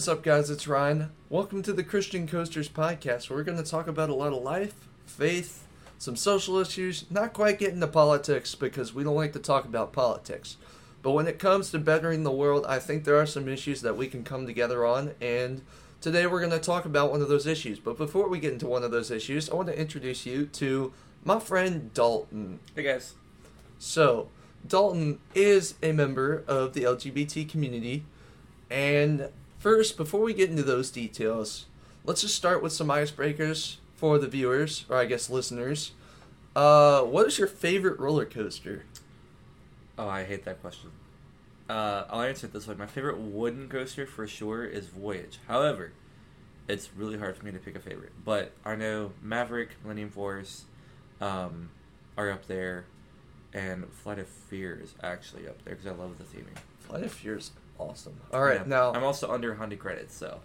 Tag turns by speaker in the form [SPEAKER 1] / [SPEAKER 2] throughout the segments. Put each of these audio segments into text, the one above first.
[SPEAKER 1] is up, guys? It's Ryan. Welcome to the Christian Coasters podcast, where we're going to talk about a lot of life, faith, some social issues, not quite getting into politics because we don't like to talk about politics. But when it comes to bettering the world, I think there are some issues that we can come together on, and today we're going to talk about one of those issues. But before we get into one of those issues, I want to introduce you to my friend Dalton.
[SPEAKER 2] Hey guys.
[SPEAKER 1] So, Dalton is a member of the LGBT community. And first, before we get into those details, let's just start with some icebreakers for the viewers, or I guess listeners. Uh, what is your favorite roller coaster?
[SPEAKER 2] Oh, I hate that question. Uh, I'll answer it this way. My favorite wooden coaster for sure is Voyage. However, it's really hard for me to pick a favorite. But I know Maverick, Millennium Force, um, are up there, and Flight of Fear is actually up there because I love the theming.
[SPEAKER 1] Flight of Fear is awesome. All right,
[SPEAKER 2] Yeah.
[SPEAKER 1] now
[SPEAKER 2] I'm also under 100 credits, so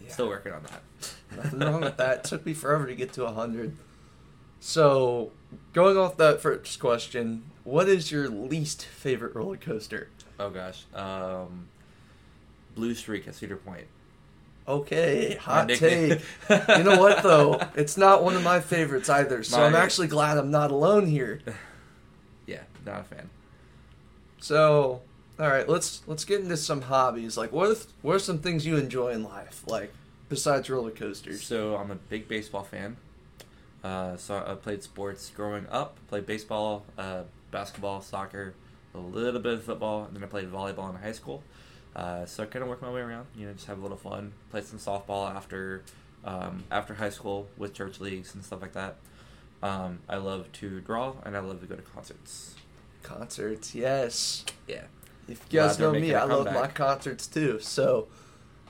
[SPEAKER 1] Yeah.
[SPEAKER 2] still working on that.
[SPEAKER 1] Nothing wrong with that. It took me forever to get to 100. So, going off that first question, what is your least favorite roller coaster?
[SPEAKER 2] Oh gosh, um, Blue Streak at Cedar Point.
[SPEAKER 1] Okay, hot take. you know what though? It's not one of my favorites either. So I'm actually glad I'm not alone here.
[SPEAKER 2] Yeah, not a fan.
[SPEAKER 1] So, all right, let's let's get into some hobbies. Like, what if, what are some things you enjoy in life, like besides roller coasters?
[SPEAKER 2] So I'm a big baseball fan. Uh, so I played sports growing up. Played baseball, uh, basketball, soccer, a little bit of football, and then I played volleyball in high school. Uh, so I kind of work my way around. You know, just have a little fun. Played some softball after um, after high school with church leagues and stuff like that. Um, I love to draw and I love to go to concerts.
[SPEAKER 1] Concerts, yes.
[SPEAKER 2] Yeah.
[SPEAKER 1] If you guys know me, I love my concerts too. So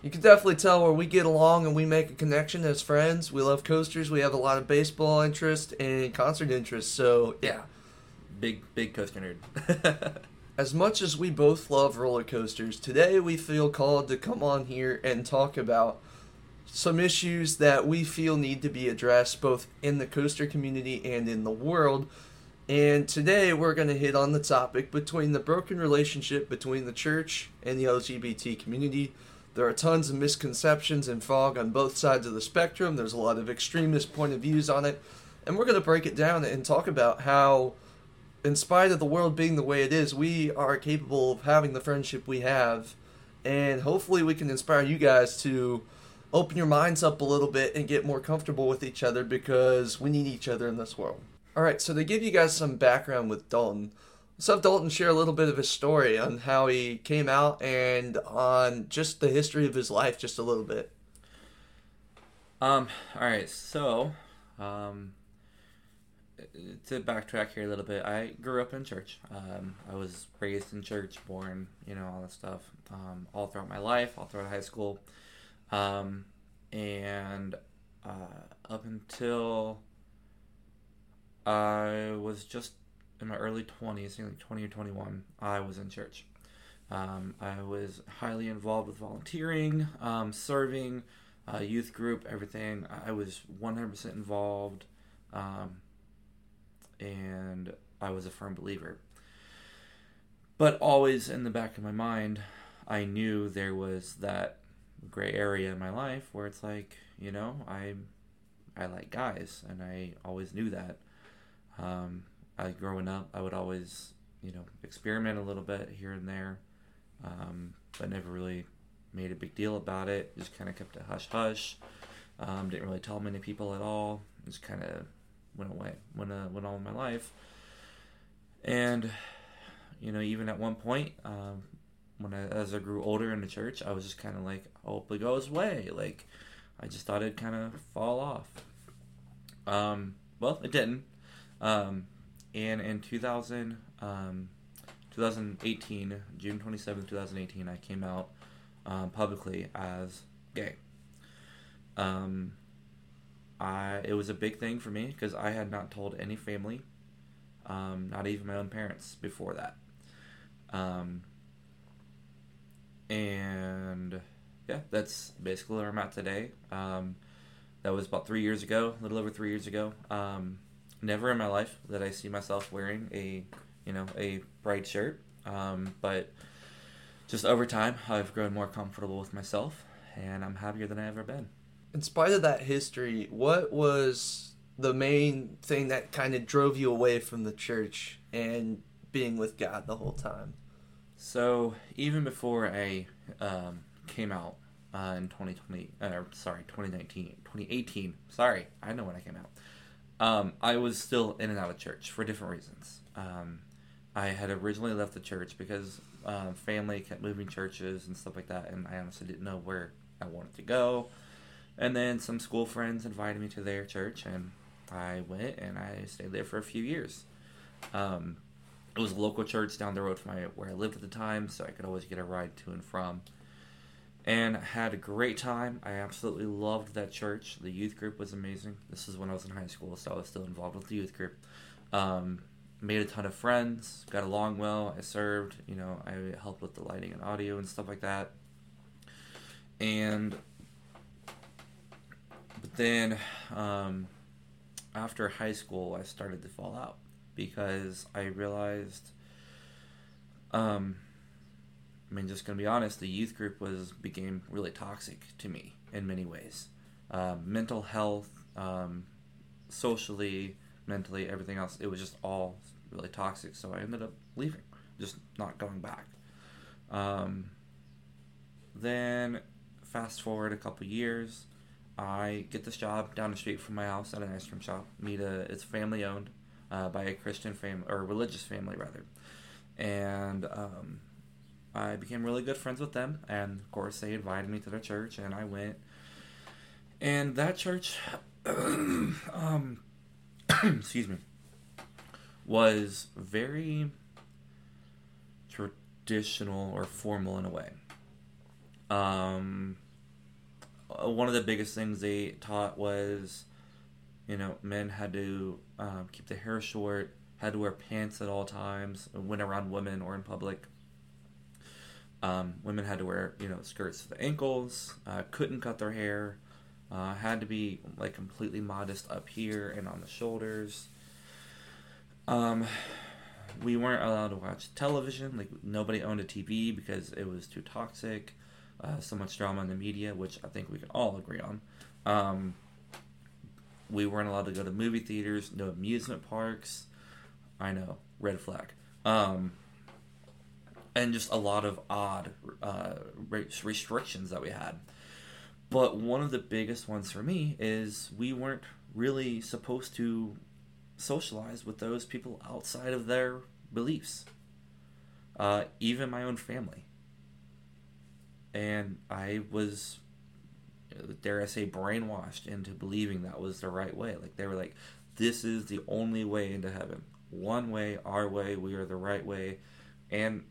[SPEAKER 1] you can definitely tell where we get along and we make a connection as friends. We love coasters. We have a lot of baseball interest and concert interest. So yeah,
[SPEAKER 2] Big big coaster nerd.
[SPEAKER 1] as much as we both love roller coasters, today we feel called to come on here and talk about some issues that we feel need to be addressed both in the coaster community and in the world. And today we're going to hit on the topic between the broken relationship between the church and the LGBT community. There are tons of misconceptions and fog on both sides of the spectrum. There's a lot of extremist point of views on it. And we're going to break it down and talk about how in spite of the world being the way it is, we are capable of having the friendship we have, and hopefully we can inspire you guys to open your minds up a little bit and get more comfortable with each other because we need each other in this world. All right, so to give you guys some background with Dalton, let's have Dalton share a little bit of his story on how he came out and on just the history of his life, just a little bit.
[SPEAKER 2] Um. All right. So, um, to backtrack here a little bit, I grew up in church. Um, I was raised in church, born, you know, all that stuff. Um, all throughout my life, all throughout high school, um, and uh, up until I was just in my early twenties, I think like twenty or twenty-one, I was in church. Um, I was highly involved with volunteering, um, serving uh, youth group, everything. I was 100% involved, um, and I was a firm believer. But always in the back of my mind, I knew there was that gray area in my life where it's like, you know, I, I like guys, and I always knew that. Um, I growing up, I would always, you know, experiment a little bit here and there, um, but never really made a big deal about it. Just kind of kept it hush hush. Um, didn't really tell many people at all. Just kind of went away, went uh, went all of my life. And you know, even at one point, um, when I, as I grew older in the church, I was just kind of like, I hope it goes away. Like, I just thought it'd kind of fall off. Um, well, it didn't. Um, and in 2000, um, 2018, June 27, 2018, I came out um, publicly as gay. Um, I it was a big thing for me because I had not told any family, um, not even my own parents, before that. Um, and yeah, that's basically where I'm at today. Um, that was about three years ago, a little over three years ago. Um, never in my life that I see myself wearing a, you know, a bright shirt. Um, but just over time, I've grown more comfortable with myself, and I'm happier than I've ever been.
[SPEAKER 1] In spite of that history, what was the main thing that kind of drove you away from the church and being with God the whole time?
[SPEAKER 2] So even before I um, came out uh, in 2020, uh, sorry, 2019, 2018, sorry, I know when I came out. Um, I was still in and out of church for different reasons. Um, I had originally left the church because uh, family kept moving churches and stuff like that, and I honestly didn't know where I wanted to go. And then some school friends invited me to their church, and I went and I stayed there for a few years. Um, it was a local church down the road from my, where I lived at the time, so I could always get a ride to and from. And had a great time. I absolutely loved that church. The youth group was amazing. This is when I was in high school, so I was still involved with the youth group. Um, made a ton of friends, got along well. I served, you know, I helped with the lighting and audio and stuff like that. And but then um, after high school, I started to fall out because I realized, um, I mean, just gonna be honest, the youth group was became really toxic to me in many ways, um, mental health, um, socially, mentally, everything else. It was just all really toxic. So I ended up leaving, just not going back. Um, then fast forward a couple years, I get this job down the street from my house at an ice cream shop. Meet a it's family owned uh, by a Christian family or religious family rather, and um, I became really good friends with them. And of course, they invited me to their church, and I went. And that church, um, excuse me, was very traditional or formal in a way. Um, uh, one of the biggest things they taught was, you know, men had to um, keep their hair short, had to wear pants at all times when around women or in public. Um, women had to wear, you know, skirts to the ankles, uh, couldn't cut their hair, uh, had to be like completely modest up here and on the shoulders. Um, we weren't allowed to watch television. Like nobody owned a TV because it was too toxic. Uh, so much drama in the media, which I think we can all agree on. Um, we weren't allowed to go to movie theaters, no amusement parks. I know, red flag. Um, and just a lot of odd uh, restrictions that we had. But one of the biggest ones for me is we weren't really supposed to socialize with those people outside of their beliefs, uh, even my own family. And I was, dare I say, brainwashed into believing that was the right way. Like they were like, this is the only way into heaven. One way, our way, we are the right way. And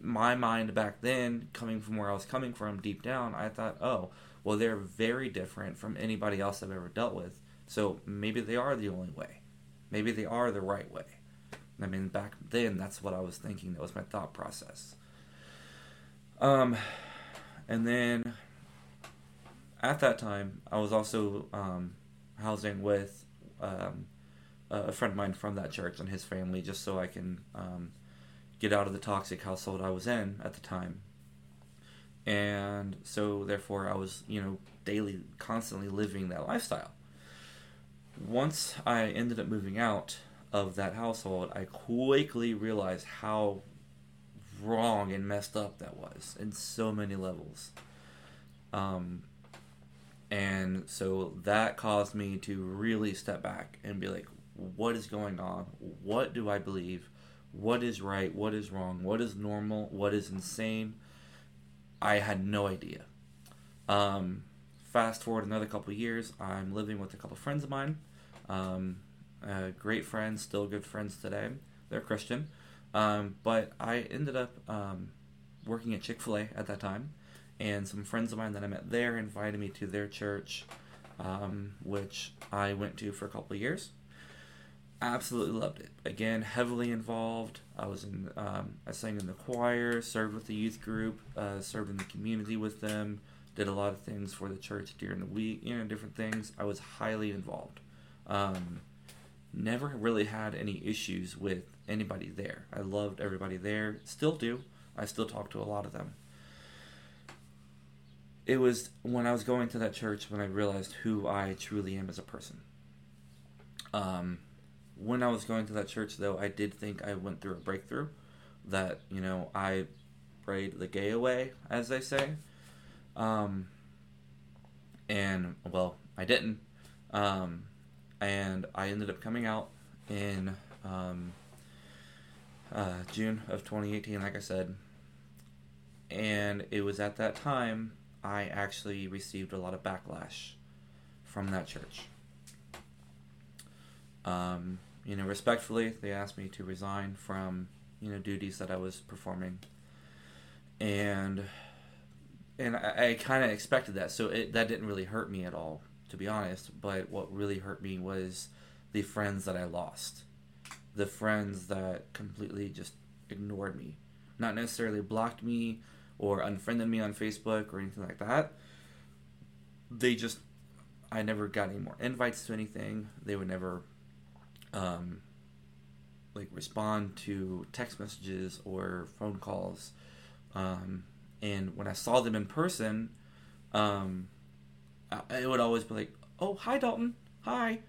[SPEAKER 2] my mind back then, coming from where I was coming from deep down, I thought, oh, well, they're very different from anybody else I've ever dealt with. So maybe they are the only way. Maybe they are the right way. I mean, back then, that's what I was thinking. That was my thought process. Um, and then at that time, I was also um, housing with um, a friend of mine from that church and his family, just so I can um, get out of the toxic household I was in at the time. And so, therefore, I was, you know, daily, constantly living that lifestyle. Once I ended up moving out of that household, I quickly realized how wrong and messed up that was in so many levels. Um, and so that caused me to really step back and be like, what is going on? What do I believe? What is right? What is wrong? What is normal? What is insane? I had no idea. Um, fast forward another couple years, I'm living with a couple friends of mine. Um, uh, great friends, still good friends today. They're Christian. Um, but I ended up um, working at Chick fil A at that time, and some friends of mine that I met there invited me to their church, um, which I went to for a couple years. Absolutely loved it. Again, heavily involved. I was in, um, I sang in the choir, served with the youth group, uh, served in the community with them, did a lot of things for the church during the week, you know, different things. I was highly involved. Um, never really had any issues with anybody there. I loved everybody there, still do. I still talk to a lot of them. it was when I was going to that church when I realized who I truly am as a person. Um, when I was going to that church, though, I did think I went through a breakthrough. That you know, I prayed the gay away, as they say. Um, and well, I didn't. Um, and I ended up coming out in um, uh, June of 2018, like I said. And it was at that time I actually received a lot of backlash from that church. Um, you know, respectfully, they asked me to resign from you know duties that I was performing, and and I, I kind of expected that, so it, that didn't really hurt me at all, to be honest. But what really hurt me was the friends that I lost, the friends that completely just ignored me, not necessarily blocked me or unfriended me on Facebook or anything like that. They just, I never got any more invites to anything. They would never, um, like respond to text messages or phone calls. Um, and when I saw them in person, um, I, it would always be like, "Oh, hi, Dalton. Hi,"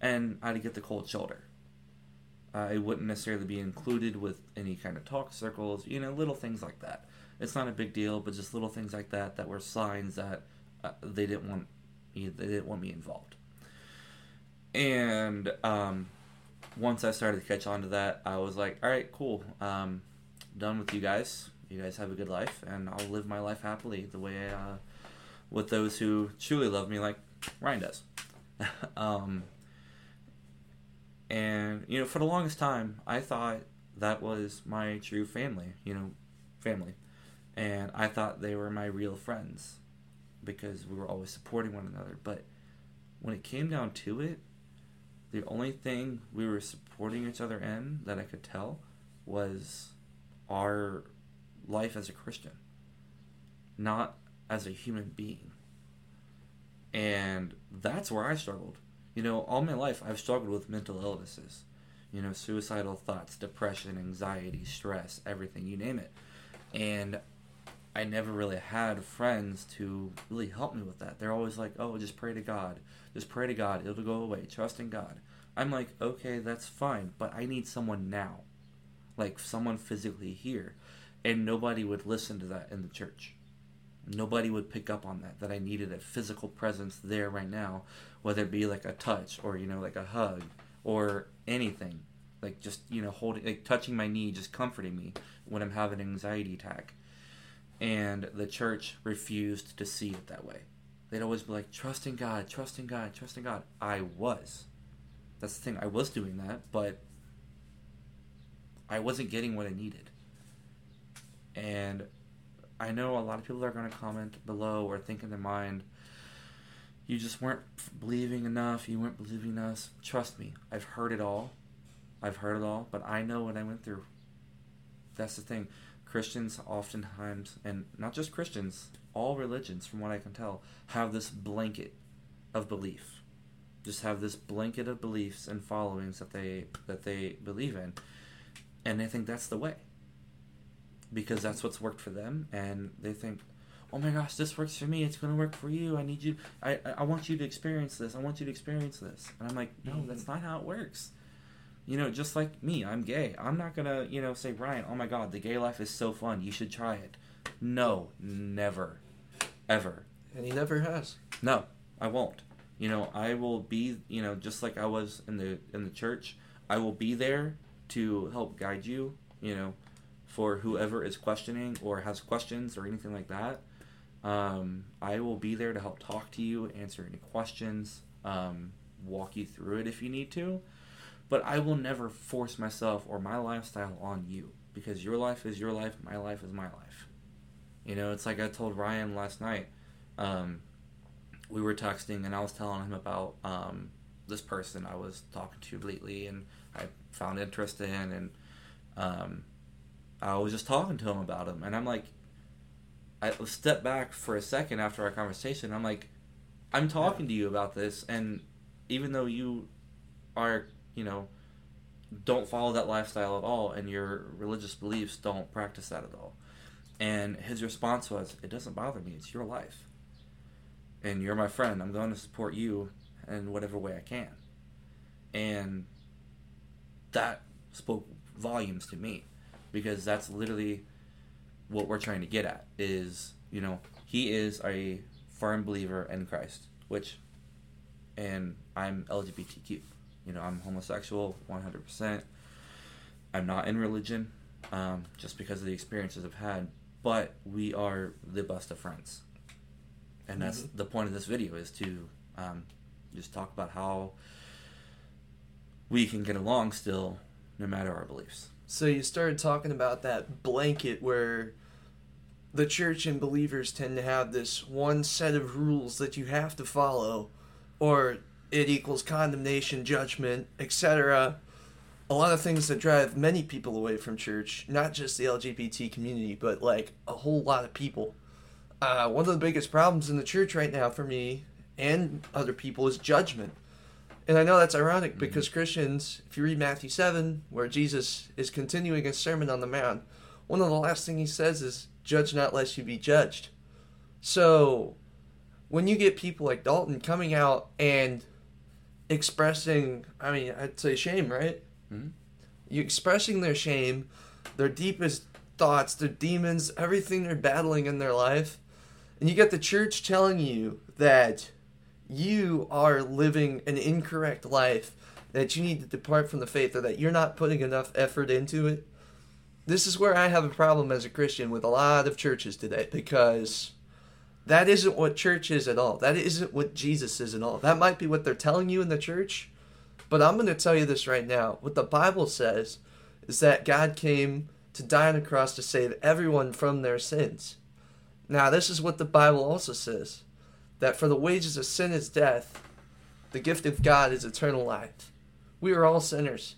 [SPEAKER 2] and I'd get the cold shoulder. Uh, it wouldn't necessarily be included with any kind of talk circles, you know, little things like that. It's not a big deal, but just little things like that that were signs that uh, they didn't want they didn't want me involved. And um, once I started to catch on to that, I was like, all right, cool, um, done with you guys. You guys have a good life, and I'll live my life happily the way uh, with those who truly love me, like Ryan does. um, and you know, for the longest time, I thought that was my true family. You know, family, and I thought they were my real friends because we were always supporting one another. But when it came down to it, the only thing we were supporting each other in that I could tell was our life as a Christian, not as a human being. And that's where I struggled. You know, all my life I've struggled with mental illnesses. You know, suicidal thoughts, depression, anxiety, stress, everything, you name it. And I never really had friends to really help me with that. They're always like, oh, just pray to God. Just pray to God. It'll go away. Trust in God. I'm like, okay, that's fine, but I need someone now. Like someone physically here. And nobody would listen to that in the church. Nobody would pick up on that, that I needed a physical presence there right now, whether it be like a touch or, you know, like a hug or anything. Like just, you know, holding, like touching my knee, just comforting me when I'm having an anxiety attack. And the church refused to see it that way. They'd always be like, trust in God, trust in God, trust in God. I was. That's the thing. I was doing that, but I wasn't getting what I needed. And I know a lot of people are going to comment below or think in their mind, you just weren't believing enough, you weren't believing us. Trust me, I've heard it all. I've heard it all, but I know what I went through. That's the thing. Christians oftentimes, and not just Christians, all religions, from what I can tell, have this blanket of belief. Just have this blanket of beliefs and followings that they that they believe in, and they think that's the way. Because that's what's worked for them. And they think oh my gosh this works for me. It's going to work for you. I need you I, I want you to experience this. I want you to experience this. And i'm like no mm-hmm. that's not how it works. You know just like me i'm gay. I'm not going to you know say ryan oh my god the gay life is so fun. You should try it. No never. Ever.
[SPEAKER 1] And he never has.
[SPEAKER 2] No i won't you know i will be you know just like i was in the in the church i will be there to help guide you you know for whoever is questioning or has questions or anything like that. Um, I will be there to help talk to you, answer any questions, um, walk you through it if you need to. But I will never force myself or my lifestyle on you because your life is your life, my life is my life. You know, it's like I told Ryan last night. Um, we were texting and I was telling him about um, this person I was talking to lately and I found interest in and um, I was just talking to him about him, and I'm like, I step back for a second after our conversation. I'm like, I'm talking to you about this, and even though you are, you know, don't follow that lifestyle at all, and your religious beliefs don't practice that at all. And his response was, "It doesn't bother me. It's your life." And you're my friend. I'm going to support you in whatever way I can. And that spoke volumes to me because that's literally what we're trying to get at is, you know, he is a firm believer in Christ, which and I'm LGBTQ. You know, I'm homosexual 100%. I'm not in religion um, just because of the experiences I've had, but we are the best of friends. And that's mm-hmm. the point of this video is to um, just talk about how we can get along still no matter our beliefs.
[SPEAKER 1] So you started talking about that blanket where the church and believers tend to have this one set of rules that you have to follow or it equals condemnation, judgment, etc. A lot of things that drive many people away from church, not just the LGBT community, but like a whole lot of people. Uh, one of the biggest problems in the church right now for me and other people is judgment. And I know that's ironic mm-hmm. because Christians, if you read Matthew 7, where Jesus is continuing his Sermon on the Mount, one of the last things he says is, Judge not lest you be judged. So, when you get people like Dalton coming out and expressing, I mean, I'd say shame, right? Mm-hmm. You expressing their shame, their deepest thoughts, their demons, everything they're battling in their life, and you get the church telling you that you are living an incorrect life, that you need to depart from the faith, or that you're not putting enough effort into it. This is where I have a problem as a Christian with a lot of churches today because that isn't what church is at all. That isn't what Jesus is at all. That might be what they're telling you in the church, but I'm going to tell you this right now. What the Bible says is that God came to die on a cross to save everyone from their sins. Now, this is what the Bible also says that for the wages of sin is death, the gift of God is eternal life. We are all sinners.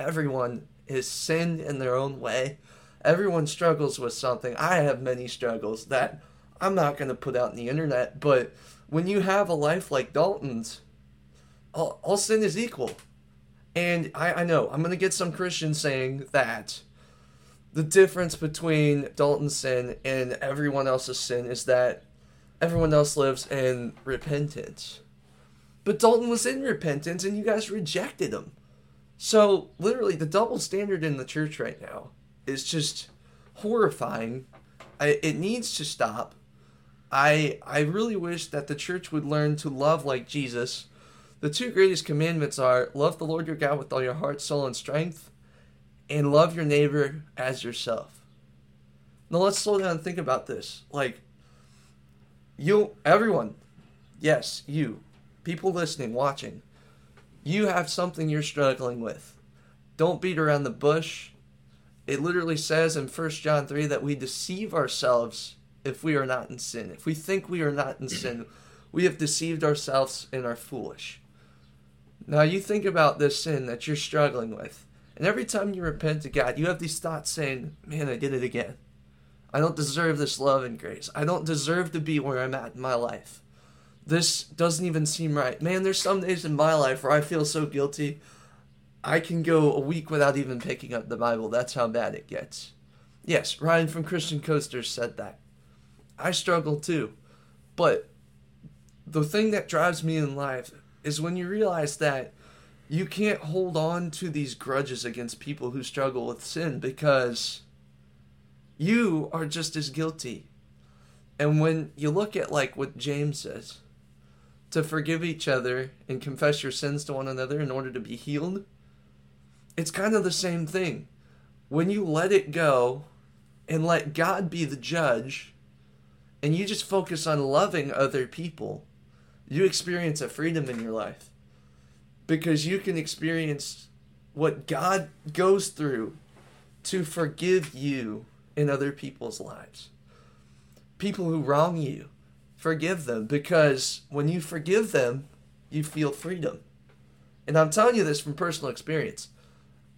[SPEAKER 1] Everyone is sinned in their own way. Everyone struggles with something. I have many struggles that I'm not going to put out in the internet, but when you have a life like Dalton's, all, all sin is equal. And I, I know I'm going to get some Christians saying that the difference between Dalton's sin and everyone else's sin is that everyone else lives in repentance. But Dalton was in repentance and you guys rejected him. So, literally, the double standard in the church right now is just horrifying. I, it needs to stop. I I really wish that the church would learn to love like Jesus. The two greatest commandments are love the Lord your God with all your heart, soul, and strength, and love your neighbor as yourself. Now let's slow down and think about this. Like you everyone, yes, you, people listening, watching, you have something you're struggling with. Don't beat around the bush. It literally says in 1 John 3 that we deceive ourselves if we are not in sin. If we think we are not in sin, we have deceived ourselves and are foolish. Now you think about this sin that you're struggling with, and every time you repent to God, you have these thoughts saying, Man, I did it again. I don't deserve this love and grace. I don't deserve to be where I'm at in my life. This doesn't even seem right. Man, there's some days in my life where I feel so guilty. I can go a week without even picking up the Bible. That's how bad it gets. Yes, Ryan from Christian Coasters said that. I struggle too. But the thing that drives me in life is when you realize that you can't hold on to these grudges against people who struggle with sin because you are just as guilty. And when you look at like what James says, to forgive each other and confess your sins to one another in order to be healed, it's kind of the same thing. When you let it go and let God be the judge, and you just focus on loving other people, you experience a freedom in your life. Because you can experience what God goes through to forgive you in other people's lives. People who wrong you, forgive them because when you forgive them, you feel freedom. And I'm telling you this from personal experience.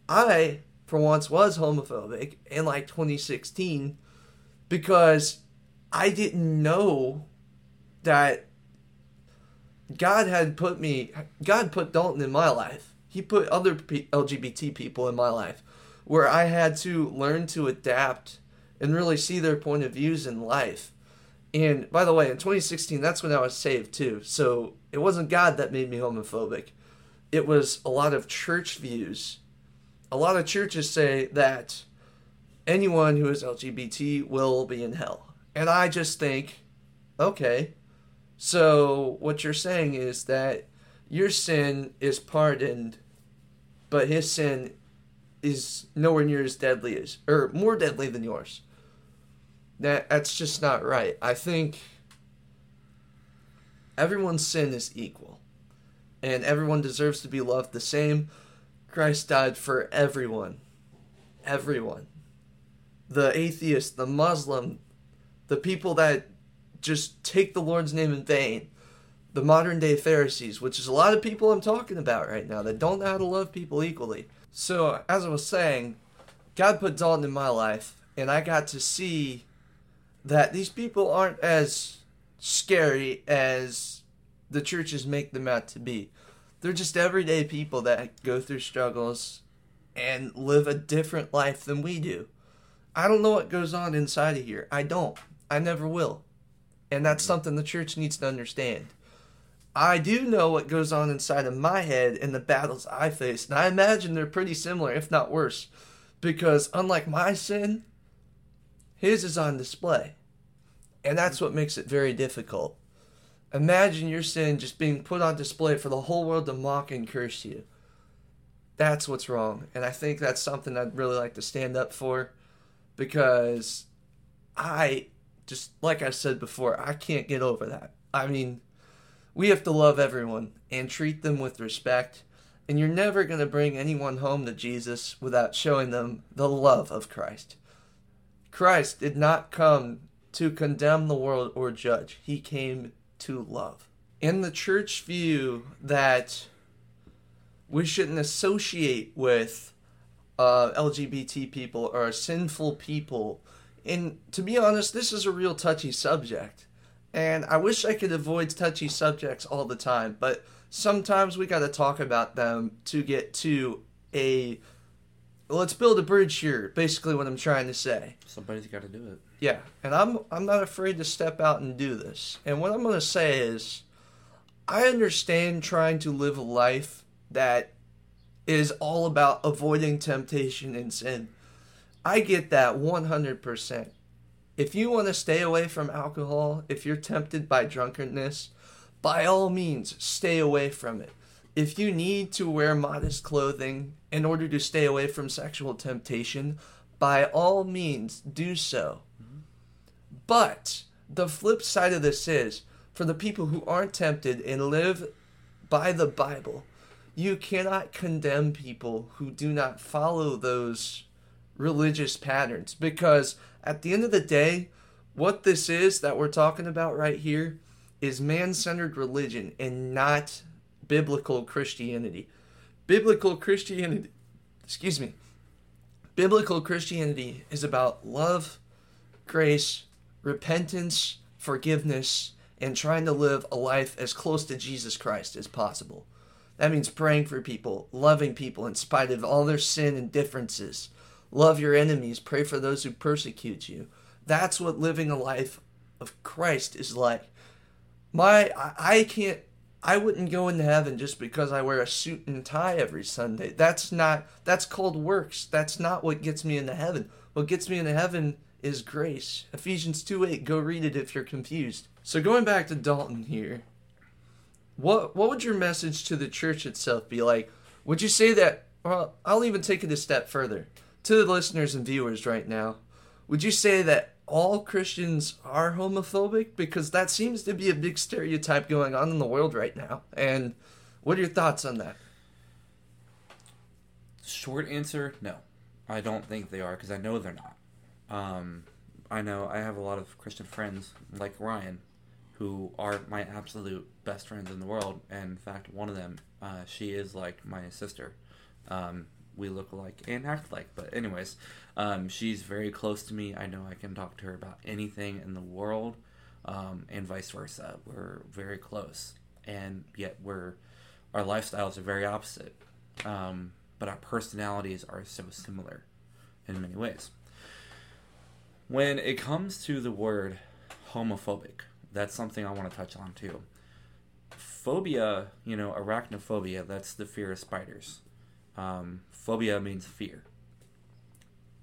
[SPEAKER 1] I, for once, was homophobic in like 2016 because I didn't know that God had put me, God put Dalton in my life. He put other LGBT people in my life where I had to learn to adapt and really see their point of views in life. And by the way, in 2016, that's when I was saved too. So it wasn't God that made me homophobic. It was a lot of church views. A lot of churches say that anyone who is LGBT will be in hell. And I just think, okay, so what you're saying is that your sin is pardoned, but his sin is nowhere near as deadly as, or more deadly than yours. That that's just not right. I think everyone's sin is equal, and everyone deserves to be loved the same. Christ died for everyone, everyone. The atheist, the Muslim, the people that just take the Lord's name in vain, the modern day Pharisees, which is a lot of people I'm talking about right now that don't know how to love people equally. So, as I was saying, God put Dalton in my life, and I got to see that these people aren't as scary as the churches make them out to be. They're just everyday people that go through struggles and live a different life than we do. I don't know what goes on inside of here. I don't. I never will. And that's mm-hmm. something the church needs to understand. I do know what goes on inside of my head and the battles I face, and I imagine they're pretty similar, if not worse. Because unlike my sin, his is on display. And that's what makes it very difficult. Imagine your sin just being put on display for the whole world to mock and curse you. That's what's wrong. And I think that's something I'd really like to stand up for because I just, like I said before, I can't get over that. I mean, we have to love everyone and treat them with respect. And you're never going to bring anyone home to Jesus without showing them the love of Christ. Christ did not come to condemn the world or judge, he came to love. In the church view that we shouldn't associate with uh, LGBT people or sinful people. And to be honest, this is a real touchy subject. And I wish I could avoid touchy subjects all the time, but sometimes we got to talk about them to get to a let's build a bridge here. Basically, what I'm trying to say.
[SPEAKER 2] Somebody's got to do it.
[SPEAKER 1] Yeah, and I'm I'm not afraid to step out and do this. And what I'm going to say is, I understand trying to live a life that is all about avoiding temptation and sin. I get that 100%. If you want to stay away from alcohol, if you're tempted by drunkenness, by all means, stay away from it. If you need to wear modest clothing in order to stay away from sexual temptation, by all means, do so. But the flip side of this is for the people who aren't tempted and live by the Bible, you cannot condemn people who do not follow those religious patterns because at the end of the day, what this is that we're talking about right here is man centered religion and not biblical Christianity. Biblical Christianity, excuse me, biblical Christianity is about love, grace, repentance, forgiveness, and trying to live a life as close to Jesus Christ as possible. That means praying for people, loving people in spite of all their sin and differences. Love your enemies, pray for those who persecute you. That's what living a life of Christ is like. My I, can't I wouldn't go into heaven just because I wear a suit and tie every Sunday. That's not that's called works. That's not what gets me into heaven. What gets me into heaven is grace. Ephesians 2 8, go read it if you're confused. So going back to Dalton here, what what would your message to the church itself be like? Would you say that well, I'll even take it a step further. To the listeners and viewers right now, would you say that all Christians are homophobic? Because that seems to be a big stereotype going on in the world right now. And what are your thoughts on that?
[SPEAKER 2] Short answer no. I don't think they are because I know they're not. Um, I know I have a lot of Christian friends like Ryan who are my absolute best friends in the world. And in fact, one of them, uh, she is like my sister. Um, we look alike and act like. But anyways, um, she's very close to me. I know I can talk to her about anything in the world, um, and vice versa. We're very close, and yet we're our lifestyles are very opposite. Um, but our personalities are so similar in many ways. When it comes to the word homophobic. That's something I want to touch on too. Phobia, you know, arachnophobia, that's the fear of spiders. Um, phobia means fear.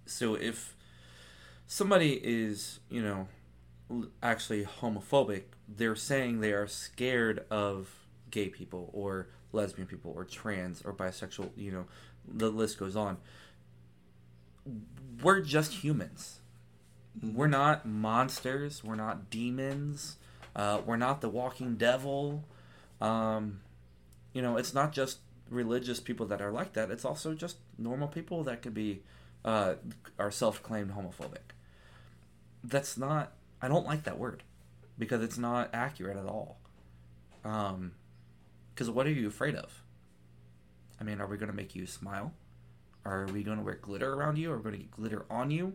[SPEAKER 2] So if somebody is, you know, actually homophobic, they're saying they are scared of gay people or lesbian people or trans or bisexual, you know, the list goes on. We're just humans. We're not monsters. We're not demons. Uh, we're not the walking devil. Um, you know, it's not just religious people that are like that. It's also just normal people that could be uh, are self-claimed homophobic. That's not. I don't like that word because it's not accurate at all. Um, because what are you afraid of? I mean, are we going to make you smile? Are we going to wear glitter around you? Are we going to get glitter on you?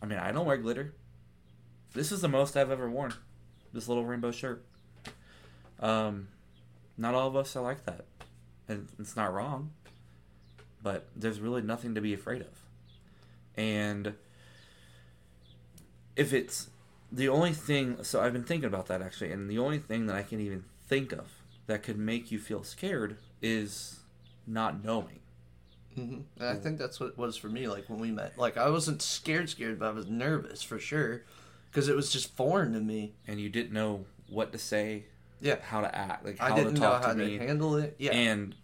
[SPEAKER 2] I mean, I don't wear glitter. This is the most I've ever worn. This little rainbow shirt. Um, not all of us are like that, and it's not wrong. But there's really nothing to be afraid of, and if it's the only thing, so I've been thinking about that actually, and the only thing that I can even think of that could make you feel scared is not knowing.
[SPEAKER 1] hmm And I think that's what it was for me. Like when we met, like I wasn't scared, scared, but I was nervous for sure, because it was just foreign to me.
[SPEAKER 2] and you didn't know what to say,
[SPEAKER 1] Yeah,
[SPEAKER 2] how to act, like how
[SPEAKER 1] I didn't
[SPEAKER 2] to
[SPEAKER 1] know
[SPEAKER 2] talk
[SPEAKER 1] how
[SPEAKER 2] to me,
[SPEAKER 1] to handle it. Yeah,
[SPEAKER 2] and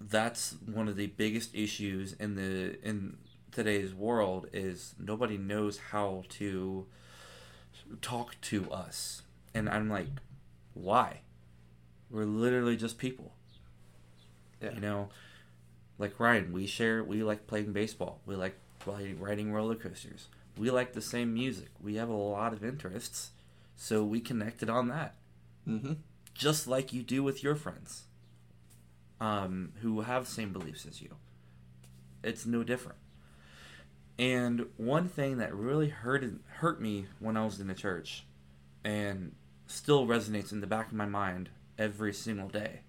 [SPEAKER 2] that's one of the biggest issues in the in today's world is nobody knows how to talk to us, and I'm like, why? We're literally just people.
[SPEAKER 1] Yeah.
[SPEAKER 2] You know, like Ryan, we share. We like playing baseball. We like riding riding roller coasters. We like the same music. We have a lot of interests, so we connected on that
[SPEAKER 1] hmm
[SPEAKER 2] just like you do with your friends um, who have the same beliefs as you. It's no different. And one thing that really hurt hurt me when I was in the church, and still resonates in the back of my mind every single day,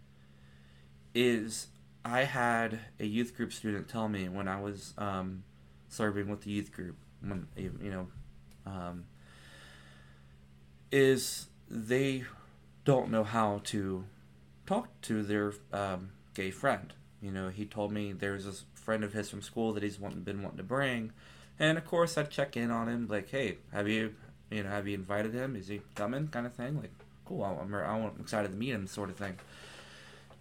[SPEAKER 2] is I had a youth group student tell me when I was um, serving with the youth group, when you know, um, is they don't know how to talk to their um, gay friend. You know, he told me there's this friend of his from school that he's wanting, been wanting to bring, and of course I'd check in on him, like, hey, have you, you know, have you invited him? Is he coming? Kind of thing. Like, cool. I'm, I'm excited to meet him, sort of thing.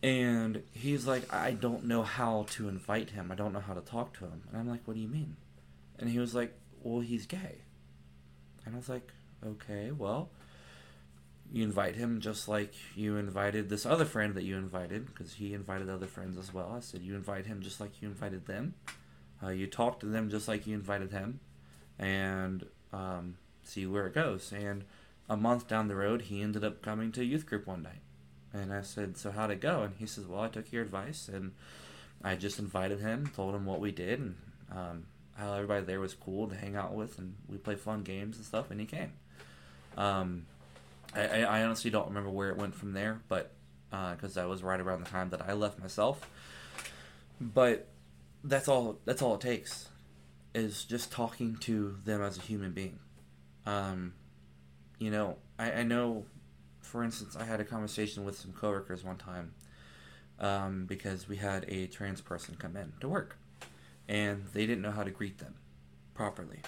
[SPEAKER 2] And he's like, I don't know how to invite him. I don't know how to talk to him. And I'm like, what do you mean? And he was like, well, he's gay. And I was like, okay, well, you invite him just like you invited this other friend that you invited because he invited other friends as well. I said you invite him just like you invited them. Uh, you talk to them just like you invited him, and um, see where it goes. And a month down the road, he ended up coming to youth group one night, and I said, "So how'd it go?" And he says, "Well, I took your advice, and I just invited him, told him what we did, and um, how everybody there was cool to hang out with, and we play fun games and stuff, and he came." Um, I, I, honestly don't remember where it went from there, but because that was right around the time that I left myself. But that's all. That's all it takes, is just talking to them as a human being. Um, you know, I, I know, for instance, I had a conversation with some coworkers one time um, because we had a trans person come in to work, and they didn't know how to greet them properly.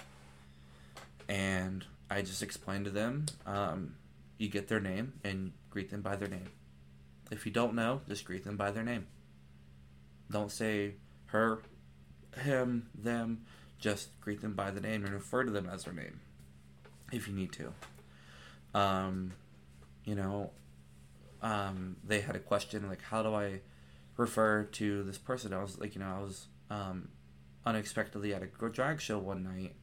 [SPEAKER 2] And I just explained to them. Um, you get their name and greet them by their name. If you don't know, just greet them by their name. Don't say her, him, them. Just greet them by the name and refer to them as their name if you need to. Um, you know, um, they had a question like, how do I refer to this person? I was like, you know, I was um, unexpectedly at a drag show one night,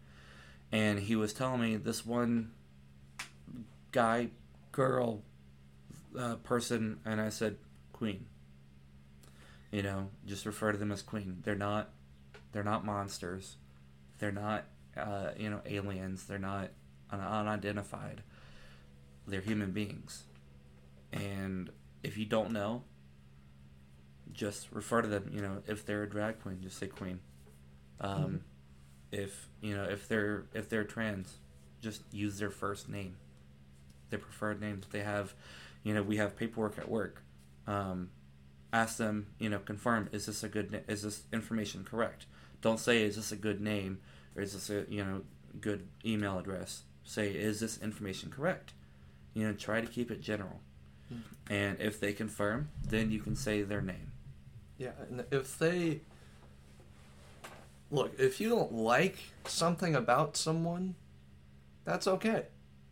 [SPEAKER 2] and he was telling me this one guy girl uh, person and I said queen. You know, just refer to them as queen. They're not they're not monsters. They're not uh, you know aliens. They're not un- unidentified. They're human beings. And if you don't know, just refer to them, you know, if they're a drag queen, just say queen. Um,
[SPEAKER 1] Mhm.
[SPEAKER 2] if, you know, if they're if they're trans, just use their first name their preferred name that they have. You know, we have paperwork at work. Um, ask them, you know, confirm is this a good na- is this information correct? Don't say is this a good name or is this a you know good email address. Say is this information correct? You know, try to keep it general.
[SPEAKER 1] Mm-hmm.
[SPEAKER 2] And if they confirm, then you can say their name.
[SPEAKER 1] Yeah, and if they look, if you don't like something about someone, that's okay.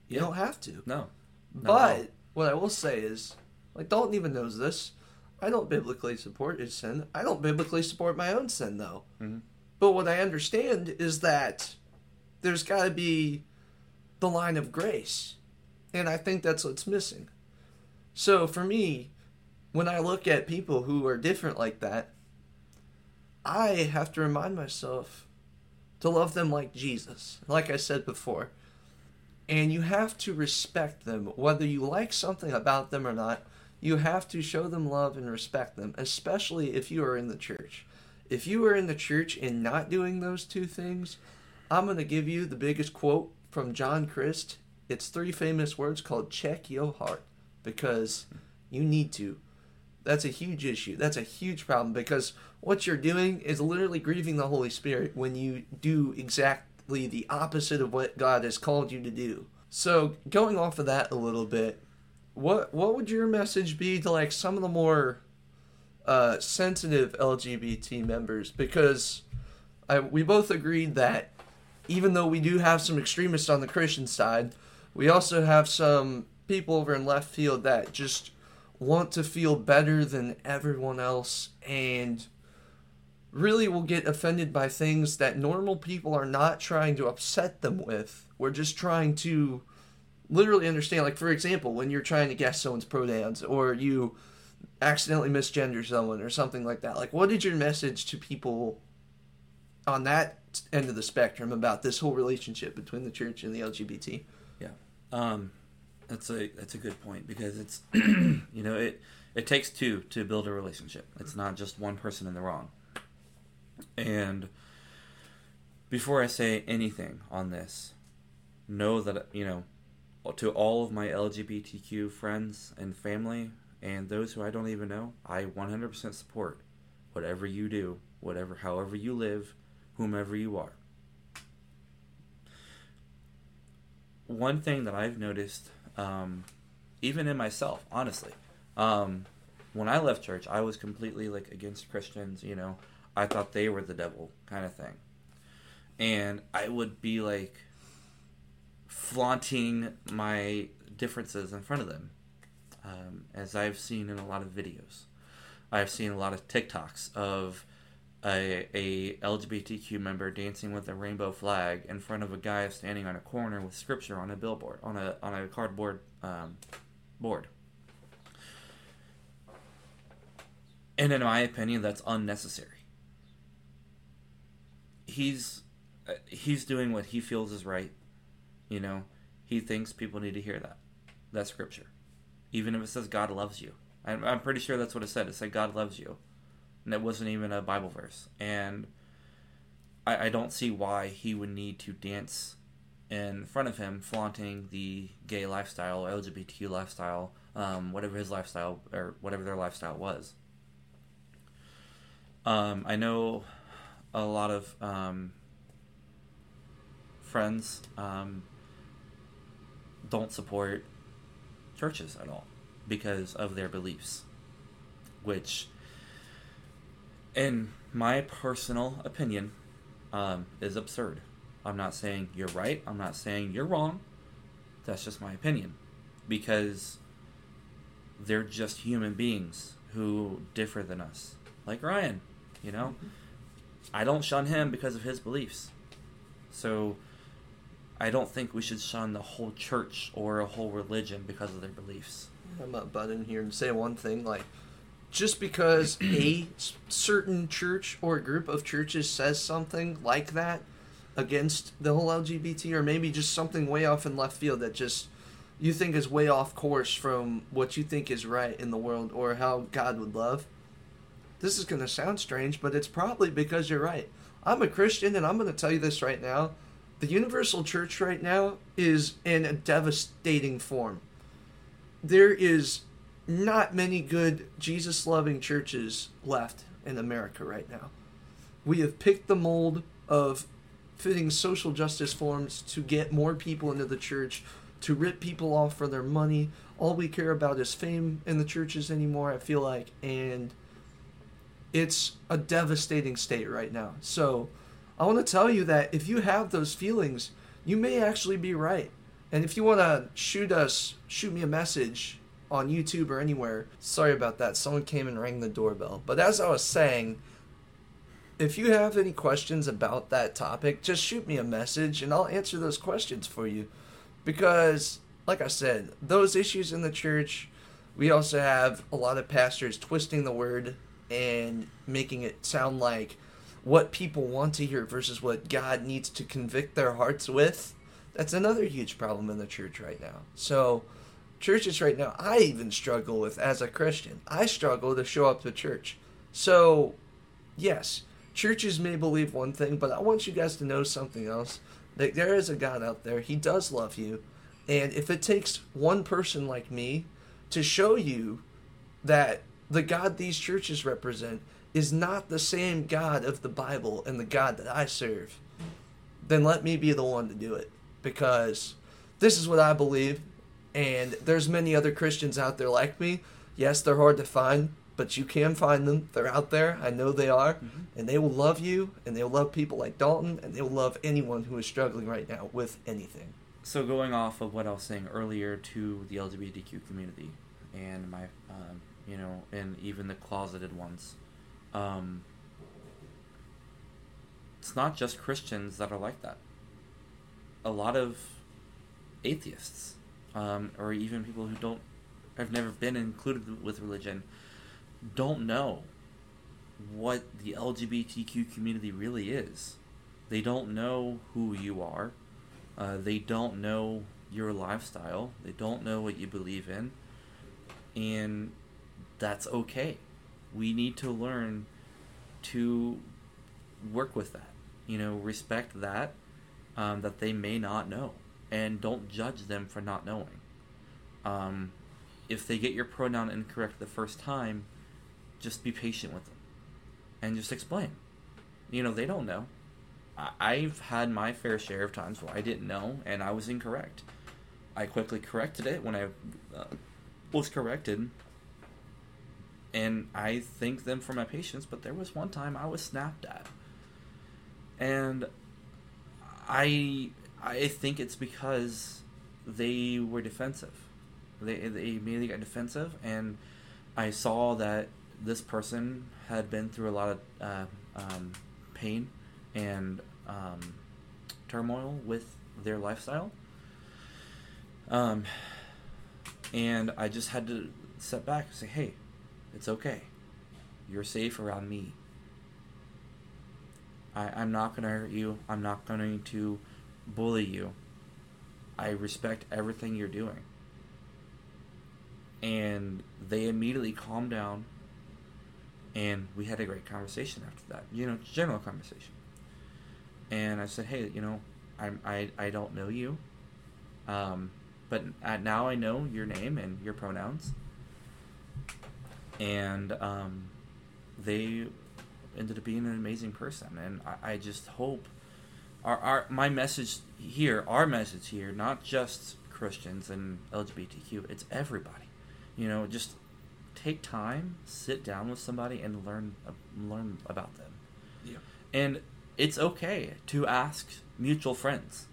[SPEAKER 1] You
[SPEAKER 2] Yeah.
[SPEAKER 1] don't have to.
[SPEAKER 2] No. Not at all.
[SPEAKER 1] But what I will say is, like Dalton even knows this. I don't biblically support his sin. I don't biblically support my own sin, though.
[SPEAKER 2] Mhm.
[SPEAKER 1] But what I understand is that there's got to be the line of grace, and I think that's what's missing. So for me, when I look at people who are different like that, I have to remind myself to love them like Jesus, like I said before. And you have to respect them, whether you like something about them or not. You have to show them love and respect them, especially if you are in the church. If you are in the church and not doing those two things, I'm going to give you the biggest quote from John Christ. It's three famous words called check your heart because you need to. That's a huge issue. That's a huge problem because what you're doing is literally grieving the Holy Spirit when you do exactly the opposite of what God has called you to do. So, going off of that a little bit, what what would your message be to like some of the more uh, sensitive LGBT members? Because I, we both agreed that even though we do have some extremists on the Christian side, we also have some people over in left field that just want to feel better than everyone else and really will get offended by things that normal people are not trying to upset them with. We're just trying to literally understand. Like, for example, when you're trying to guess someone's pronouns or you accidentally misgender someone or something like that. Like, what is your message to people on that end of the spectrum about this whole relationship between the church and the LGBT?
[SPEAKER 2] Yeah, um, that's a that's a good point because it's you know it it takes two to build a relationship. It's not just one person in the wrong. And before I say anything on this, know that you know to all of my LGBTQ friends and family and those who I don't even know, I 100% support whatever you do, whatever however you live, whomever you are. one thing that I've noticed, um, even in myself, honestly, um, when I left church, I was completely like against Christians. You know, I thought they were the devil, kind of thing, and I would be like flaunting my differences in front of them, um, as I've seen in a lot of videos. I've seen a lot of TikToks of a, a LGBTQ member dancing with a rainbow flag in front of a guy standing on a corner with scripture on a billboard on a on a cardboard um, board. And in my opinion, that's unnecessary. He's uh, he's doing what he feels is right. You know, he thinks people need to hear that. That scripture, even if it says God loves you. I'm, I'm pretty sure that's what it said. It said God loves you and it wasn't even a Bible verse. And I, I don't see why he would need to dance in front of him, flaunting the gay lifestyle, LGBTQ lifestyle, um, whatever his lifestyle or whatever their lifestyle was. Um, I know a lot of um, friends um, don't support churches at all because of their beliefs, which in my personal opinion, um, is absurd. I'm not saying you're right. I'm not saying you're wrong. That's just my opinion. Because they're just human beings who differ than us. Like Ryan, you know? I don't shun him because of his beliefs. So I don't think we should shun the whole church or a whole religion because of their beliefs.
[SPEAKER 1] I'm not butt in here and say one thing like just because a certain church or group of churches says something like that against the whole LGBT, or maybe just something way off in left field that just you think is way off course from what you think is right in the world or how God would love. This is going to sound strange, but it's probably because you're right. I'm a Christian, and I'm going to tell you this right now. The universal church right now is in a devastating form. there is not many good Jesus loving churches left in America right now. We have picked the mold of fitting social justice forms to get more people into the church, to rip people off for their money. All we care about is fame in the churches anymore, I feel like, and it's a devastating state right now. So, I want to tell you that if you have those feelings, you may actually be right. And if you want to shoot us, shoot me a message on YouTube or anywhere. Sorry about that. Someone came and rang the doorbell. But as I was saying, if you have any questions about that topic, just shoot me a message and I'll answer those questions for you. Because, like I said, those issues in the church, we also have a lot of pastors twisting the word and making it sound like what people want to hear versus what God needs to convict their hearts with. That's another huge problem in the church right now. So, churches right now, I even struggle with as a Christian. I struggle to show up to church. So, yes, churches may believe one thing, but I want you guys to know something else. That there is a God out there. He does love you. And if it takes one person like me to show you that the God these churches represent is not the same God of the Bible and the God that I serve, then let me be the one to do it. Because this is what I believe, and there's many other Christians out there like me. Yes, they're hard to find, but you can find them. They're out there. I know they are. Mm-hmm. And they will love you, and they'll love people like Dalton, and they'll love anyone who is struggling right now with anything.
[SPEAKER 2] So, going off of what I was saying earlier to the LGBTQ community and my, um, you know, and even the closeted ones, um, it's not just Christians that are like that. A lot of atheists um, or even people who don't have never been included with religion don't know what the LGBTQ community really is. They don't know who you are. Uh, they don't know your lifestyle. They don't know what you believe in. And that's okay. We need to learn to work with that. You know, respect that, um, that they may not know and don't judge them for not knowing. Um, if they get your pronoun incorrect the first time, just be patient with them and just explain. You know, they don't know. I've had my fair share of times where I didn't know and I was incorrect. I quickly corrected it when I uh, was corrected. And I thank them for my patience, but there was one time I was snapped at. And I I think it's because they were defensive. They they immediately got defensive, and I saw that this person had been through a lot of uh, um, pain and um, turmoil with their lifestyle. Um, and I just had to step back and say, "Hey, it's okay. You're safe around me. I, I'm not gonna hurt you. I'm not going to." bully you. I respect everything you're doing. And they immediately calmed down and we had a great conversation after that. You know, general conversation. And I said, "Hey, you know, I'm I I don't know you. Um, but now I know your name and your pronouns." And um, they ended up being an amazing person, and I, I just hope our, our my message here, our message here, not just Christians and LGBTQ, it's everybody. You know, just take time, sit down with somebody, and learn uh, learn about them. Yeah. And it's okay to ask mutual friends.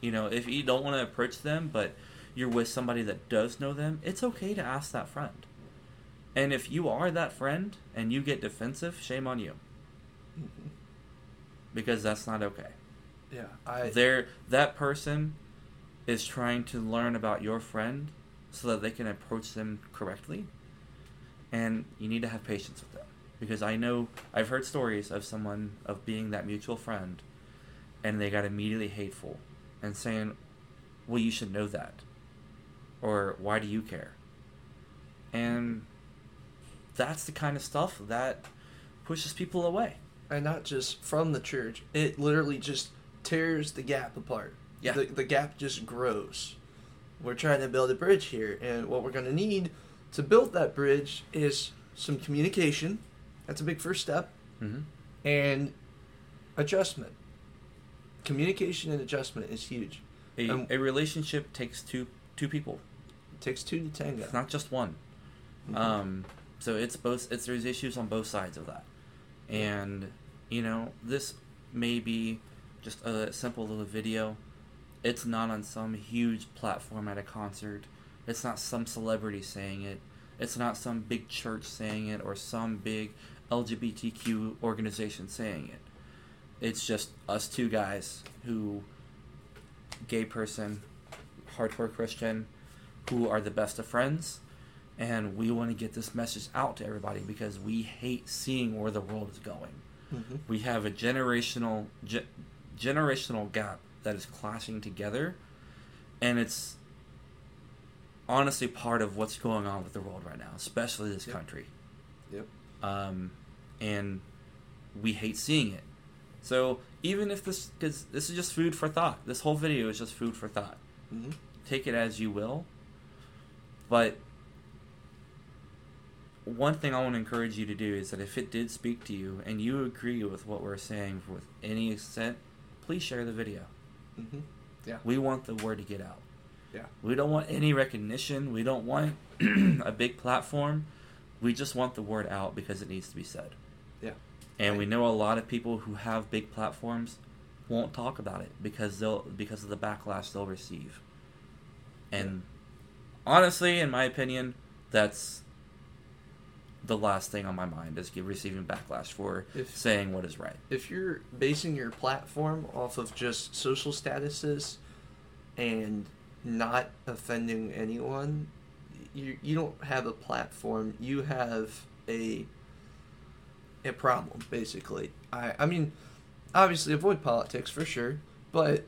[SPEAKER 2] You know, if you don't want to approach them, but you're with somebody that does know them, it's okay to ask that friend. And if you are that friend and you get defensive, shame on you. Mm-hmm because that's not okay.
[SPEAKER 1] Yeah, I.
[SPEAKER 2] There, that person is trying to learn about your friend so that they can approach them correctly, and you need to have patience with them because I know I've heard stories of someone of being that mutual friend, and they got immediately hateful, and saying, "Well, you should know that," or "Why do you care?" And that's the kind of stuff that pushes people away
[SPEAKER 1] and not just from the church. It literally just tears the gap apart. Yeah. The, the gap just grows. we're trying to build a bridge here, and what we're going to need to build that bridge is some communication. That's a big first step,
[SPEAKER 2] Mm-hmm.
[SPEAKER 1] and adjustment. Communication and adjustment is huge.
[SPEAKER 2] A,
[SPEAKER 1] Um,
[SPEAKER 2] a relationship takes two two people.
[SPEAKER 1] It takes two to tango.
[SPEAKER 2] It's not just one.
[SPEAKER 1] Mhm.
[SPEAKER 2] Um, so it's both. It's there's issues on both sides of that, and you know this may be just a simple little video. It's not on some huge platform at a concert. It's not some celebrity saying it. It's not some big church saying it or some big LGBTQ organization saying it. It's just us two guys who, gay person, hardcore Christian, who are the best of friends, and we want to get this message out to everybody because we hate seeing where the world is going.
[SPEAKER 1] Mhm.
[SPEAKER 2] We have a generational ge- generational gap that is clashing together, and it's honestly part of what's going on with the world right now, especially this
[SPEAKER 1] Yep.
[SPEAKER 2] country.
[SPEAKER 1] Yep.
[SPEAKER 2] Um, and we hate seeing it. So even if this, because this is just food for thought. This whole video is just food for thought.
[SPEAKER 1] Mhm.
[SPEAKER 2] Take it as you will. But one thing I want to encourage you to do is that if it did speak to you and you agree with what we're saying with any extent, please share the video.
[SPEAKER 1] Mhm. Yeah.
[SPEAKER 2] We want the word to get out.
[SPEAKER 1] Yeah.
[SPEAKER 2] We don't want any recognition. We don't want a big platform. We just want the word out because it needs to be said.
[SPEAKER 1] Yeah.
[SPEAKER 2] And we know a lot of people who have big platforms won't talk about it because they'll because of the backlash they'll receive. And honestly, in my opinion, that's the last thing on my mind is receiving backlash for
[SPEAKER 1] If-
[SPEAKER 2] saying what is right.
[SPEAKER 1] if you're basing your platform off of just social statuses and not offending anyone, you you don't have a platform. You have a a problem basically. I I mean, obviously avoid politics for sure, but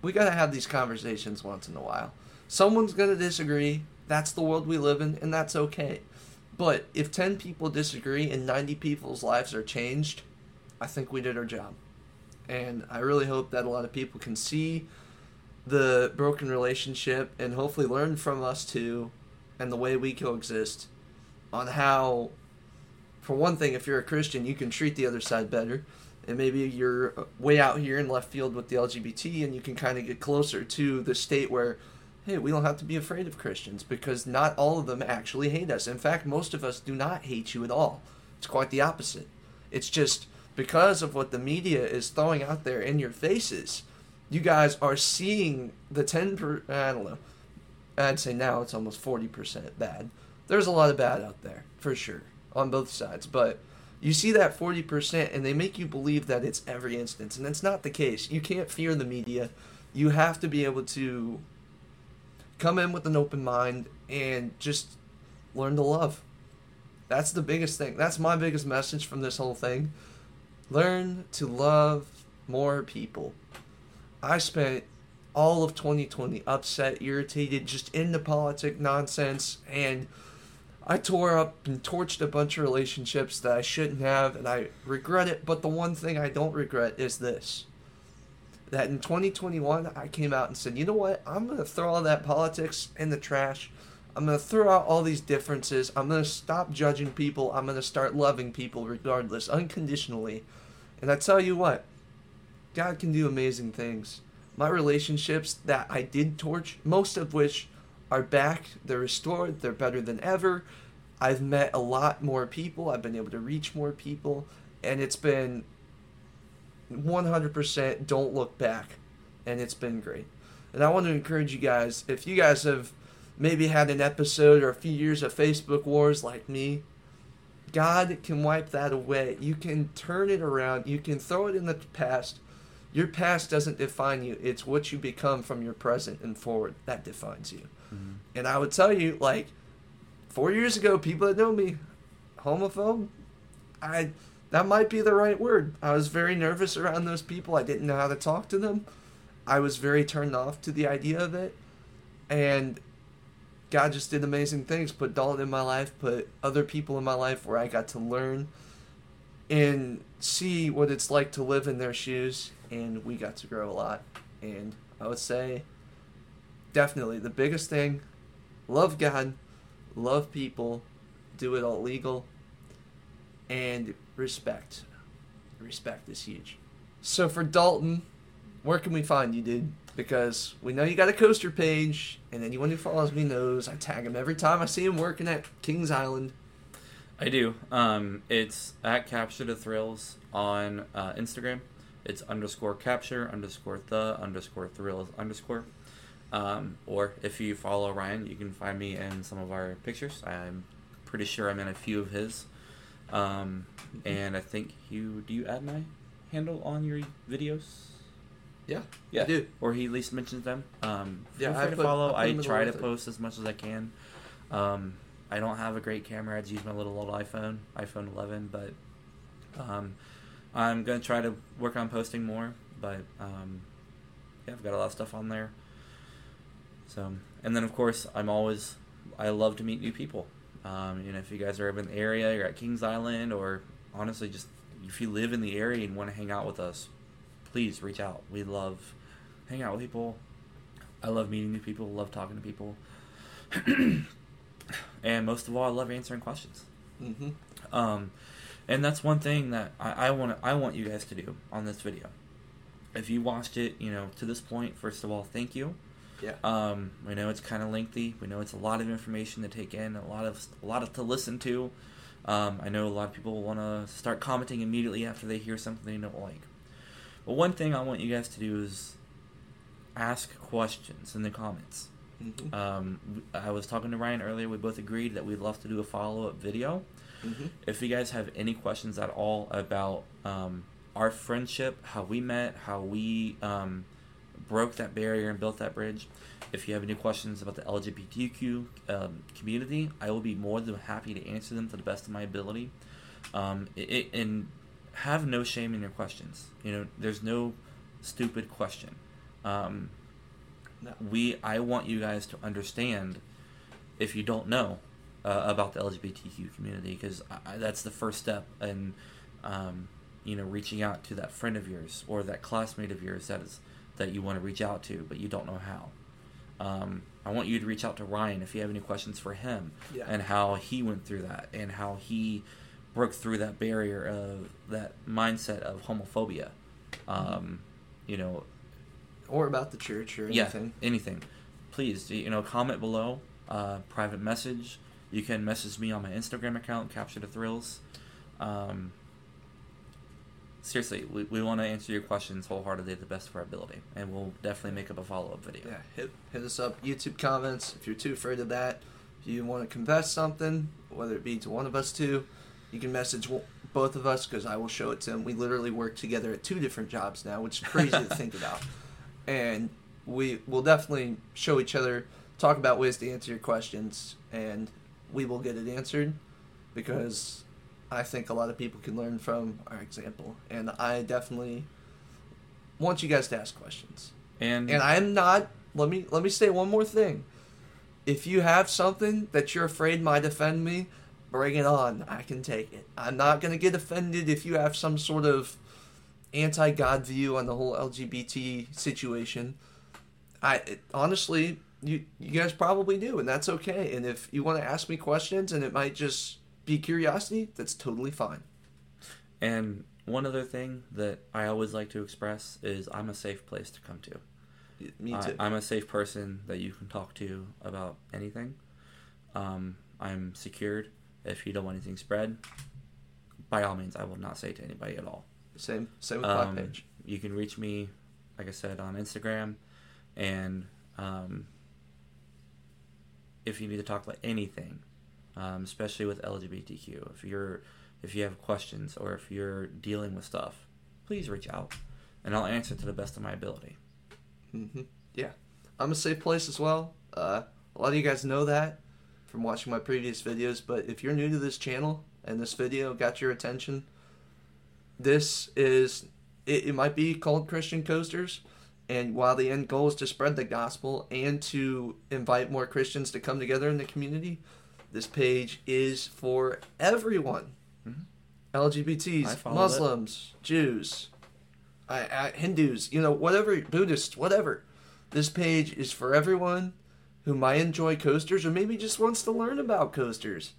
[SPEAKER 1] we got to have these conversations once in a while. Someone's going to disagree. That's the world we live in and that's okay. But if 10 people disagree and 90 people's lives are changed, I think we did our job. And I really hope that a lot of people can see the broken relationship and hopefully learn from us too and the way we coexist on how, for one thing, if you're a Christian, you can treat the other side better. And maybe you're way out here in left field with the LGBT and you can kind of get closer to the state where, hey, we don't have to be afraid of Christians because not all of them actually hate us. In fact, most of us do not hate you at all. It's quite the opposite. It's just because of what the media is throwing out there in your faces, you guys are seeing the 10 per, I don't know. I'd say now it's almost 40% bad. There's a lot of bad out there, for sure, on both sides. But you see that 40% and they make you believe that it's every instance. And that's not the case. You can't fear the media. You have to be able to come in with an open mind and just learn to love. That's the biggest thing. That's my biggest message from this whole thing. Learn to love more people. I spent all of 2020 upset, irritated, just into politic nonsense, and I tore up and torched a bunch of relationships that I shouldn't have, and I regret it. But the one thing I don't regret is this that in 2021, I came out and said, you know what? I'm going to throw all that politics in the trash. I'm going to throw out all these differences. I'm going to stop judging people. I'm going to start loving people regardless, unconditionally. And I tell you what, God can do amazing things. My relationships that I did torch, most of which are back, they're restored, they're better than ever. I've met a lot more people, I've been able to reach more people, and it's been 100% don't look back. And it's been great. And I want to encourage you guys if you guys have maybe had an episode or a few years of Facebook wars like me, God can wipe that away. You can turn it around. You can throw it in the past. Your past doesn't define you. It's what you become from your present and forward that defines you.
[SPEAKER 2] Mhm.
[SPEAKER 1] And I would tell you, like, four years ago, people that know me, homophobe, I that might be the right word. I was very nervous around those people. I didn't know how to talk to them. I was very turned off to the idea of it. And God just did amazing things. Put Dalton in my life, put other people in my life where I got to learn and see what it's like to live in their shoes. And we got to grow a lot. And I would say definitely the biggest thing love God, love people, do it all legal, and respect. Respect is huge. So for Dalton, where can we find you, dude? Because we know you got a coaster page, and anyone who follows me knows I tag him every time I see him working at Kings Island.
[SPEAKER 2] I do. Um, it's at Capture the Thrills on uh, Instagram. It's underscore capture underscore the underscore thrills underscore. Um, or if you follow Ryan, you can find me in some of our pictures. I'm pretty sure I'm in a few of his. Um, and I think you do you add my handle on your videos?
[SPEAKER 1] Yeah,
[SPEAKER 2] Yeah,
[SPEAKER 1] I do.
[SPEAKER 2] or he at least mentions them. Um, feel
[SPEAKER 1] Yeah,
[SPEAKER 2] free
[SPEAKER 1] I
[SPEAKER 2] to
[SPEAKER 1] put-
[SPEAKER 2] follow.
[SPEAKER 1] I
[SPEAKER 2] I,
[SPEAKER 1] them in the
[SPEAKER 2] try to post as much as I can. Um, I don't have a great camera. I just use my little old iPhone, iPhone 11, but um, I'm gonna try to work on posting more. But um, yeah, I've got a lot of stuff on there. So, and then of course, I'm always I love to meet new people. Um, you know, if you guys are ever in the area, you're at Kings Island, or honestly, just if you live in the area and want to hang out with us, please reach out. We love hanging out with people. I love meeting new people. Love talking to people. and most of all, I love answering questions.
[SPEAKER 1] Mm-hmm.
[SPEAKER 2] Um, and that's one thing that I, I want I want you guys to do on this video. If you watched it, you know, to this point, first of all, thank you.
[SPEAKER 1] Yeah.
[SPEAKER 2] Um, we know it's kind of lengthy. We know it's a lot of information to take in, a lot of a lot of to listen to. Um, I know a lot of people want to start commenting immediately after they hear something they don't like. But one thing I want you guys to do is ask questions in the comments.
[SPEAKER 1] Mm-hmm.
[SPEAKER 2] Um, I was talking to Ryan earlier. We both agreed that we'd love to do a follow up video.
[SPEAKER 1] Mm-hmm.
[SPEAKER 2] If you guys have any questions at all about um, our friendship, how we met, how we um, broke that barrier and built that bridge, if you have any questions about the LGBTQ um, community, I will be more than happy to answer them to the best of my ability. Um, it, it- and have no shame in your questions. You know, there's no stupid question. Um, we I want you guys to understand if you don't know uh, about the LGBTQ community because that's the first step in um, you know reaching out to that friend of yours or that classmate of yours that is that you want to reach out to but you don't know how. Um, I want you to reach out to Ryan if you have any questions for him
[SPEAKER 1] Yeah.
[SPEAKER 2] and how he went through that and how he broke through that barrier of that mindset of homophobia. Um, you know,
[SPEAKER 1] Or about the church or
[SPEAKER 2] yeah,
[SPEAKER 1] anything.
[SPEAKER 2] anything. Please, you know, comment below. Uh, private message. You can message me on my Instagram account, Capture the Thrills. Um, seriously, we, we want to answer your questions wholeheartedly to the best of our ability, and we'll definitely make up a follow up video.
[SPEAKER 1] Yeah, hit hit us up YouTube comments if you're too afraid of that. If you want to confess something, whether it be to one of us two, you can message both of us because I will show it to him. We literally work together at two different jobs now, which is crazy to think about. And we will definitely show each other, talk about ways to answer your questions, and we will get it answered because I think a lot of people can learn from our example. And I definitely want you guys to ask questions.
[SPEAKER 2] And,
[SPEAKER 1] And I'm not. Let me let me say one more thing. If you have something that you're afraid might offend me, bring it on. I can take it. I'm not gonna get offended if you have some sort of anti-God view on the whole LGBT situation. I it, honestly, you you guys probably do, and that's okay. And if you want to ask me questions, and it might just be curiosity, that's totally fine.
[SPEAKER 2] and one other thing that I always like to express is I'm a safe place to come to.
[SPEAKER 1] Me
[SPEAKER 2] I-
[SPEAKER 1] too.
[SPEAKER 2] I'm a safe person that you can talk to about anything. Um, I'm secured. If you don't want anything spread, by all means, I will not say to anybody at all.
[SPEAKER 1] same same with
[SPEAKER 2] Um,
[SPEAKER 1] my page.
[SPEAKER 2] You can reach me, like I said, on Instagram, and um, if you need to talk about anything, um, especially with LGBTQ, if you're if you have questions or if you're dealing with stuff, please reach out, and I'll answer to the best of my ability.
[SPEAKER 1] hmm Yeah, I'm a safe place as well. Uh, a lot of you guys know that from watching my previous videos. But if you're new to this channel and this video got your attention, this is it, it might be called Christian Coasters. And while the end goal is to spread the gospel and to invite more Christians to come together in the community, this page is for everyone.
[SPEAKER 2] Mhm.
[SPEAKER 1] LGBTs, Muslims, Jews, I, I, Hindus, you know, whatever, Buddhists, whatever. This page is for everyone who might enjoy coasters or maybe just wants to learn about coasters.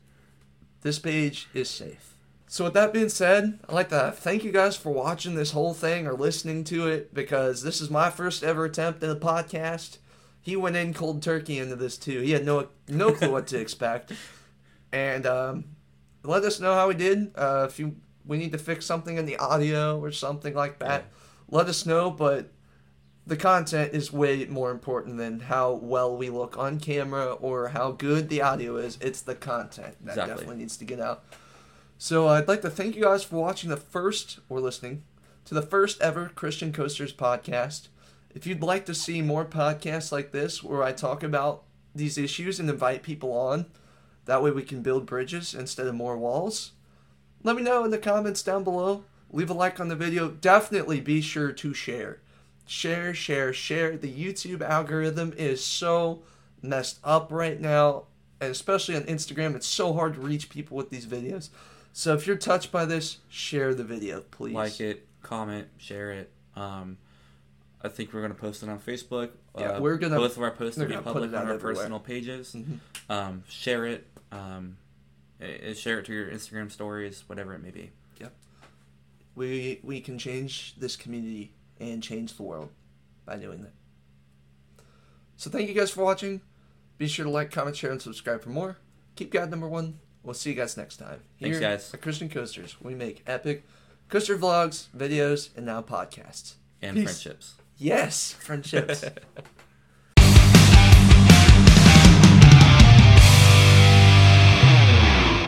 [SPEAKER 1] This page is safe. So, with that being said, I'd like to thank you guys for watching this whole thing or listening to it because this is my first ever attempt at a podcast. He went in cold turkey into this too. He had no no clue what to expect, and um, let us know how we did. Uh, if you we need to fix something in the audio or something like that, let us know. But the content is way more important than how well we look on camera or how good the audio is. It's the content that
[SPEAKER 2] Exactly.
[SPEAKER 1] definitely needs to get out. So I'd like to thank you guys for watching the first or listening to the first ever Christian Coasters podcast. If you'd like to see more podcasts like this where I talk about these issues and invite people on, that way we can build bridges instead of more walls, let me know in the comments down below. Leave a like on the video. Definitely be sure to share. Share, share, share. The YouTube algorithm is so messed up right now, and especially on Instagram, it's so hard to reach people with these videos. So if you're touched by this, share the video, please.
[SPEAKER 2] Like it, comment, share it. Um, I think we're gonna post it on Facebook.
[SPEAKER 1] Yeah,
[SPEAKER 2] Uh,
[SPEAKER 1] we're gonna-
[SPEAKER 2] both of our posts will be public on our
[SPEAKER 1] everywhere.
[SPEAKER 2] personal pages.
[SPEAKER 1] Mhm.
[SPEAKER 2] Um, share it. Um, eh, share it to your Instagram stories, whatever it may be. Yep.
[SPEAKER 1] We we can change this community and change the world by doing that. So thank you guys for watching. Be sure to like, comment, share, and subscribe for more. Keep God number one. We'll see you guys next time.
[SPEAKER 2] Thanks, guys.
[SPEAKER 1] At Christian Coasters, we make epic coaster vlogs, videos, and now podcasts.
[SPEAKER 2] And
[SPEAKER 1] Peace.
[SPEAKER 2] friendships.
[SPEAKER 1] Yes, friendships.